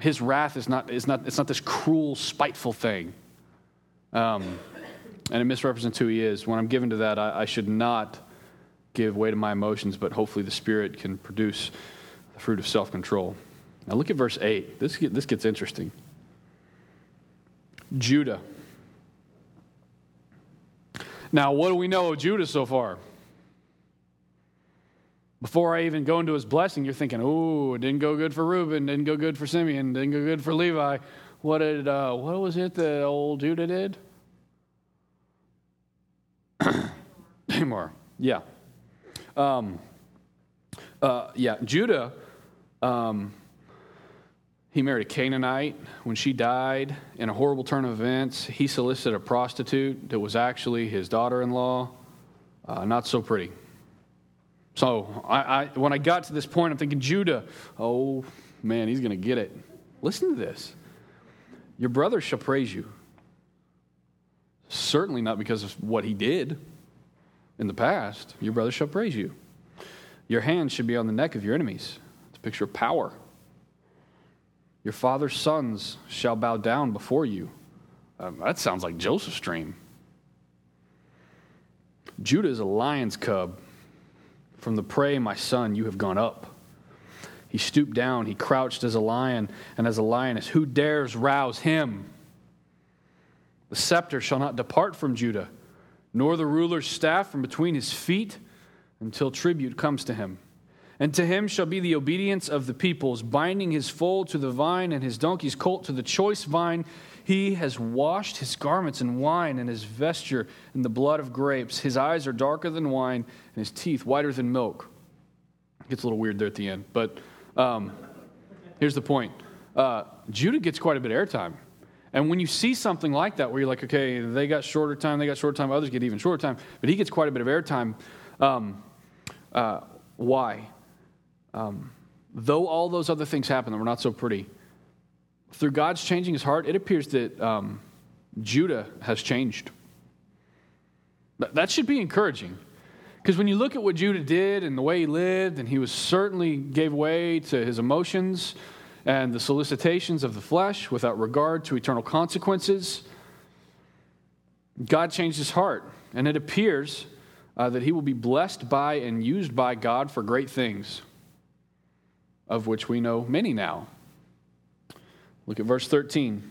his wrath is not, is not, it's not this cruel, spiteful thing. Um, and it misrepresents who he is. When I'm given to that, I, I should not give way to my emotions, but hopefully the Spirit can produce the fruit of self control. Now look at verse 8. This, this gets interesting. Judah. Now, what do we know of Judah so far? Before I even go into his blessing, you're thinking, oh, it didn't go good for Reuben, didn't go good for Simeon, didn't go good for Levi. What did uh, what was it that old Judah did? Tamar. Yeah. Um, uh, yeah, Judah, um, he married a Canaanite. When she died, in a horrible turn of events, he solicited a prostitute that was actually his daughter in law. Uh, not so pretty. So I, I, when I got to this point, I'm thinking, Judah, oh man, he's going to get it. Listen to this. Your brother shall praise you. Certainly not because of what he did in the past. Your brother shall praise you. Your hand should be on the neck of your enemies. It's a picture of power. Your father's sons shall bow down before you. Um, that sounds like Joseph's dream. Judah is a lion's cub. From the prey, my son, you have gone up. He stooped down, he crouched as a lion and as a lioness. Who dares rouse him? The scepter shall not depart from Judah, nor the ruler's staff from between his feet until tribute comes to him. And to him shall be the obedience of the peoples, binding his foal to the vine and his donkey's colt to the choice vine. He has washed his garments in wine and his vesture in the blood of grapes. His eyes are darker than wine and his teeth whiter than milk. It gets a little weird there at the end, but um, here's the point uh, Judah gets quite a bit of airtime. And when you see something like that, where you're like, okay, they got shorter time, they got shorter time, others get even shorter time, but he gets quite a bit of airtime. Um, uh, why? Um, though all those other things happen that were not so pretty, through God's changing his heart, it appears that um, Judah has changed. That should be encouraging. Because when you look at what Judah did and the way he lived, and he was certainly gave way to his emotions and the solicitations of the flesh without regard to eternal consequences, God changed his heart. And it appears uh, that he will be blessed by and used by God for great things, of which we know many now. Look at verse 13.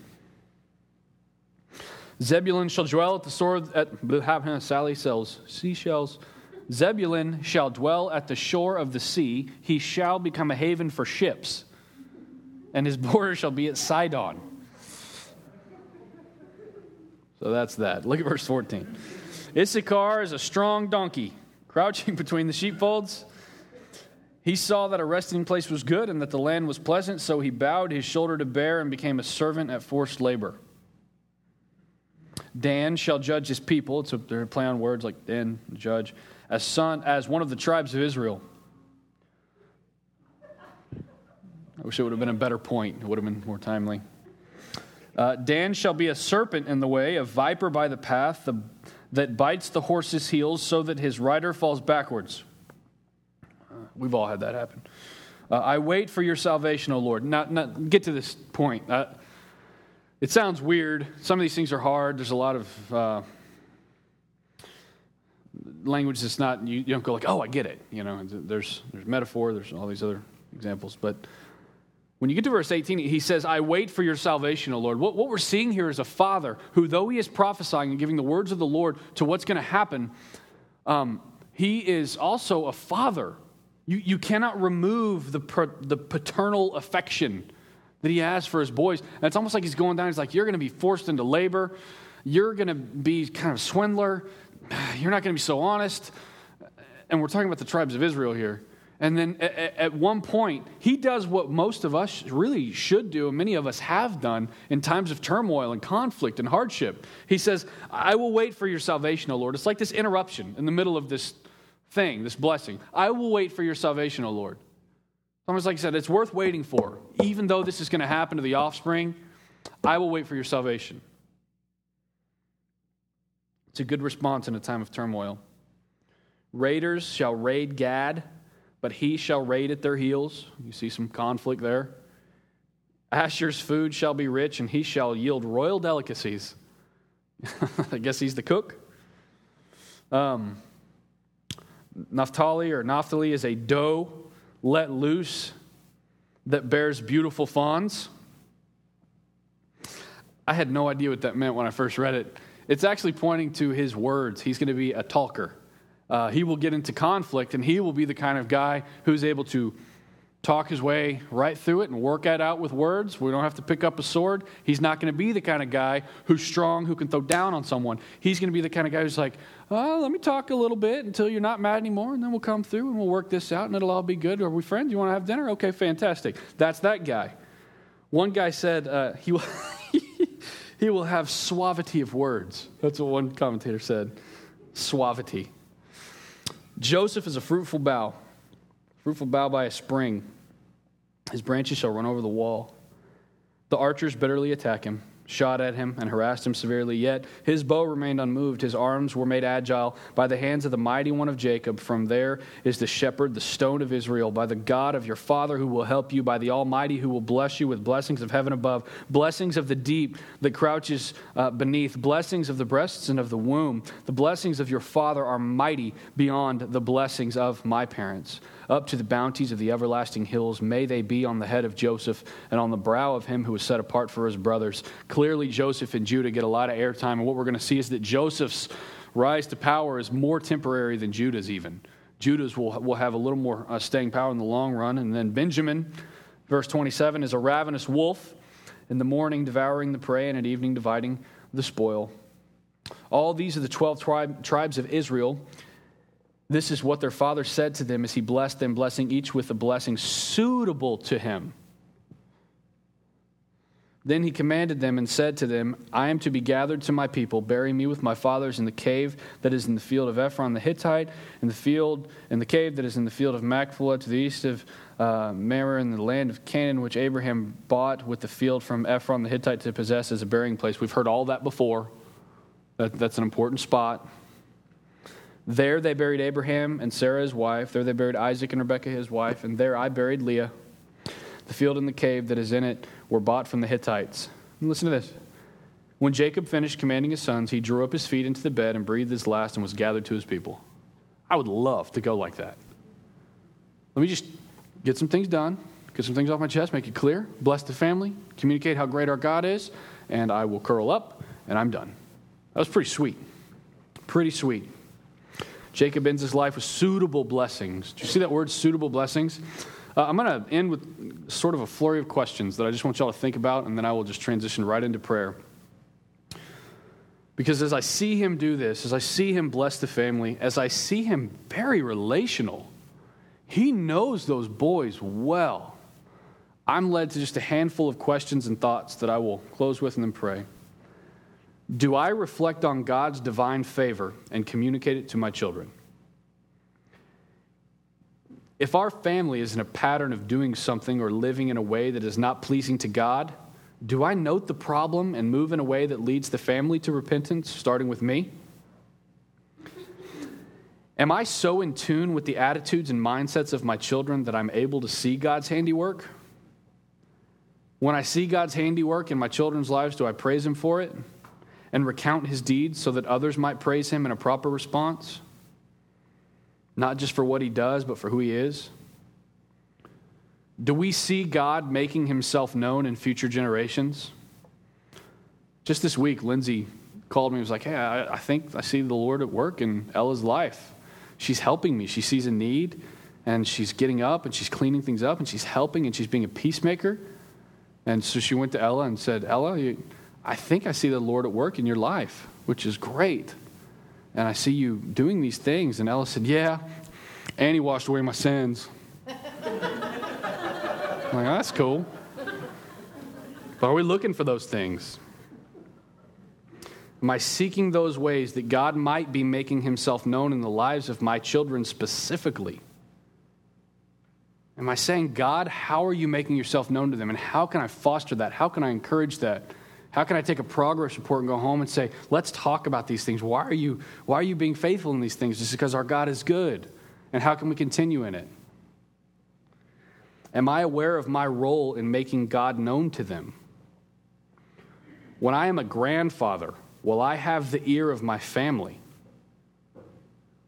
Zebulun shall dwell at the sword at Sally sells seashells. Zebulun shall dwell at the shore of the sea. He shall become a haven for ships, and his border shall be at Sidon. So that's that. Look at verse 14. Issachar is a strong donkey, crouching between the sheepfolds. He saw that a resting place was good and that the land was pleasant, so he bowed his shoulder to bear and became a servant at forced labor. Dan shall judge his people. It's a, they're play on words like Dan, judge, as son, as one of the tribes of Israel. I wish it would have been a better point. It would have been more timely. Uh, Dan shall be a serpent in the way, a viper by the path the, that bites the horse's heels so that his rider falls backwards. We've all had that happen. Uh, I wait for your salvation, O Lord. Now, now get to this point. Uh, it sounds weird. Some of these things are hard. There's a lot of uh, language that's not, you, you, don't go like, oh, I get it. You know, there's, there's metaphor, there's all these other examples. But when you get to verse 18, he says, I wait for your salvation, O Lord. What, what we're seeing here is a father who, though he is prophesying and giving the words of the Lord to what's going to happen, um, he is also a father you, you cannot remove the, the paternal affection that he has for his boys. And it's almost like he's going down. He's like, You're going to be forced into labor. You're going to be kind of swindler. You're not going to be so honest. And we're talking about the tribes of Israel here. And then at one point, he does what most of us really should do, and many of us have done in times of turmoil and conflict and hardship. He says, I will wait for your salvation, O Lord. It's like this interruption in the middle of this thing, this blessing. I will wait for your salvation, O Lord. Almost like I said, it's worth waiting for. Even though this is going to happen to the offspring, I will wait for your salvation. It's a good response in a time of turmoil. Raiders shall raid Gad, but he shall raid at their heels. You see some conflict there. Asher's food shall be rich, and he shall yield royal delicacies. I guess he's the cook. Um, Naphtali or Naphtali is a doe let loose that bears beautiful fawns. I had no idea what that meant when I first read it. It's actually pointing to his words. He's going to be a talker. Uh, he will get into conflict, and he will be the kind of guy who's able to talk his way right through it and work that out with words. We don't have to pick up a sword. He's not going to be the kind of guy who's strong, who can throw down on someone. He's going to be the kind of guy who's like, oh, let me talk a little bit until you're not mad anymore, and then we'll come through and we'll work this out, and it'll all be good. Are we friends? You want to have dinner? Okay, fantastic. That's that guy. One guy said uh, he, will he will have suavity of words. That's what one commentator said. Suavity. Joseph is a fruitful bough, fruitful bough by a spring. His branches shall run over the wall. The archers bitterly attack him shot at him and harassed him severely. Yet his bow remained unmoved. His arms were made agile by the hands of the mighty one of Jacob. From there is the shepherd, the stone of Israel, by the God of your father who will help you, by the Almighty who will bless you with blessings of heaven above, blessings of the deep that crouches uh, beneath, blessings of the breasts and of the womb. The blessings of your father are mighty beyond the blessings of my parents up to the bounties of the everlasting hills. May they be on the head of Joseph and on the brow of him who was set apart for his brothers. Clearly, Joseph and Judah get a lot of airtime, and what we're going to see is that Joseph's rise to power is more temporary than Judah's, even. Judah's will, will have a little more uh, staying power in the long run. And then Benjamin, verse 27, is a ravenous wolf, in the morning devouring the prey, and at evening dividing the spoil. All these are the 12 tribe, tribes of Israel. This is what their father said to them as he blessed them, blessing each with a blessing suitable to him. Then he commanded them and said to them, I am to be gathered to my people. Bury me with my fathers in the cave that is in the field of Ephron the Hittite, in the field in the cave that is in the field of Machpelah to the east of uh, Mamre in the land of Canaan, which Abraham bought with the field from Ephron the Hittite to possess as a burying place. We've heard all that before. That, that's an important spot. There they buried Abraham and Sarah his wife. There they buried Isaac and Rebekah his wife. And there I buried Leah. The field and the cave that is in it were bought from the Hittites. And listen to this. When Jacob finished commanding his sons, he drew up his feet into the bed and breathed his last and was gathered to his people. I would love to go like that. Let me just get some things done, get some things off my chest, make it clear, bless the family, communicate how great our God is, and I will curl up and I'm done. That was pretty sweet. Pretty sweet. Jacob ends his life with suitable blessings. Do you see that word, suitable blessings? Uh, I'm going to end with sort of a flurry of questions that I just want y'all to think about, and then I will just transition right into prayer. Because as I see him do this, as I see him bless the family, as I see him very relational, he knows those boys well. I'm led to just a handful of questions and thoughts that I will close with and then pray. Do I reflect on God's divine favor and communicate it to my children? If our family is in a pattern of doing something or living in a way that is not pleasing to God, do I note the problem and move in a way that leads the family to repentance, starting with me? Am I so in tune with the attitudes and mindsets of my children that I'm able to see God's handiwork? When I see God's handiwork in my children's lives, do I praise Him for it? And recount his deeds so that others might praise him in a proper response? Not just for what he does, but for who he is? Do we see God making himself known in future generations? Just this week, Lindsay called me and was like, Hey, I, I think I see the Lord at work in Ella's life. She's helping me. She sees a need and she's getting up and she's cleaning things up and she's helping and she's being a peacemaker. And so she went to Ella and said, Ella, you, I think I see the Lord at work in your life, which is great. And I see you doing these things. And Ella said, Yeah. And he washed away my sins. I'm like, that's cool. But are we looking for those things? Am I seeking those ways that God might be making himself known in the lives of my children specifically? Am I saying, God, how are you making yourself known to them? And how can I foster that? How can I encourage that? How can I take a progress report and go home and say, let's talk about these things? Why are you, why are you being faithful in these things? Just because our God is good. And how can we continue in it? Am I aware of my role in making God known to them? When I am a grandfather, will I have the ear of my family?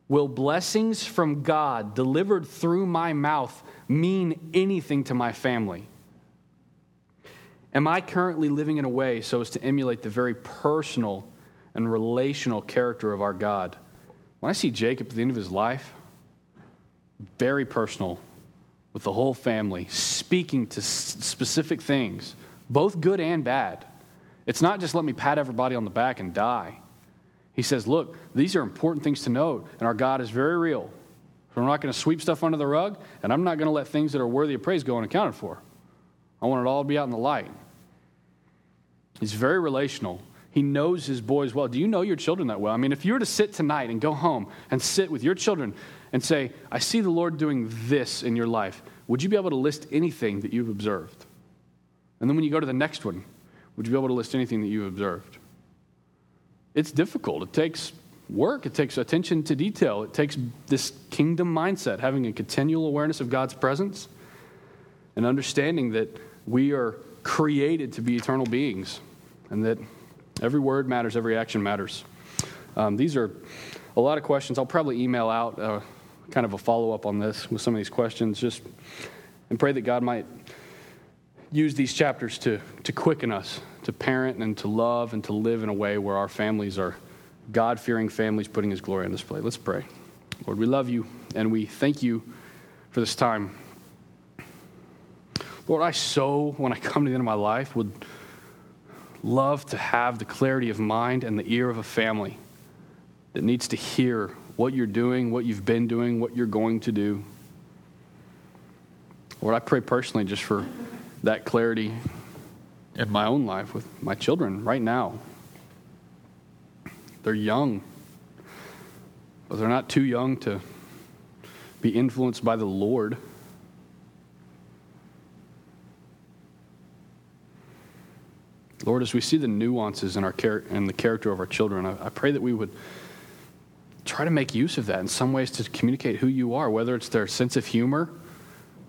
Will blessings from God delivered through my mouth mean anything to my family? Am I currently living in a way so as to emulate the very personal and relational character of our God? When I see Jacob at the end of his life, very personal with the whole family, speaking to specific things, both good and bad. It's not just let me pat everybody on the back and die. He says, Look, these are important things to note, and our God is very real. So we're not going to sweep stuff under the rug, and I'm not going to let things that are worthy of praise go unaccounted for. I want it all to be out in the light. He's very relational. He knows his boys well. Do you know your children that well? I mean, if you were to sit tonight and go home and sit with your children and say, I see the Lord doing this in your life, would you be able to list anything that you've observed? And then when you go to the next one, would you be able to list anything that you've observed? It's difficult. It takes work, it takes attention to detail, it takes this kingdom mindset, having a continual awareness of God's presence and understanding that we are created to be eternal beings and that every word matters, every action matters. Um, these are a lot of questions. I'll probably email out uh, kind of a follow up on this with some of these questions, just and pray that God might use these chapters to, to quicken us, to parent and to love and to live in a way where our families are God fearing families putting His glory on display. Let's pray. Lord, we love you and we thank you for this time. Lord, I so, when I come to the end of my life, would love to have the clarity of mind and the ear of a family that needs to hear what you're doing, what you've been doing, what you're going to do. Lord, I pray personally just for that clarity in my own life with my children right now. They're young, but they're not too young to be influenced by the Lord. Lord, as we see the nuances in, our char- in the character of our children, I, I pray that we would try to make use of that in some ways to communicate who you are, whether it's their sense of humor,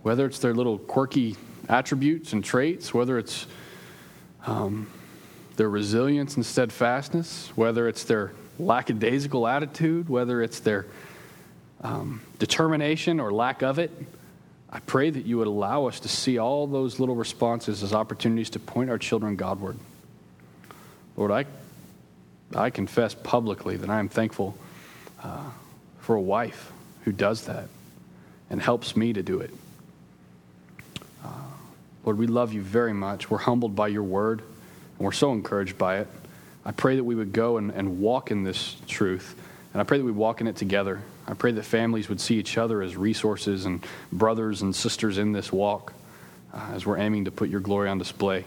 whether it's their little quirky attributes and traits, whether it's um, their resilience and steadfastness, whether it's their lackadaisical attitude, whether it's their um, determination or lack of it. I pray that you would allow us to see all those little responses as opportunities to point our children Godward. Lord, I, I confess publicly that I am thankful uh, for a wife who does that and helps me to do it. Uh, Lord, we love you very much. We're humbled by your word, and we're so encouraged by it. I pray that we would go and, and walk in this truth, and I pray that we walk in it together. I pray that families would see each other as resources and brothers and sisters in this walk uh, as we're aiming to put your glory on display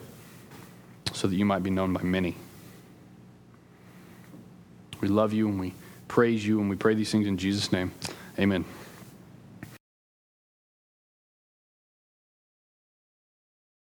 so that you might be known by many. We love you and we praise you and we pray these things in Jesus' name. Amen.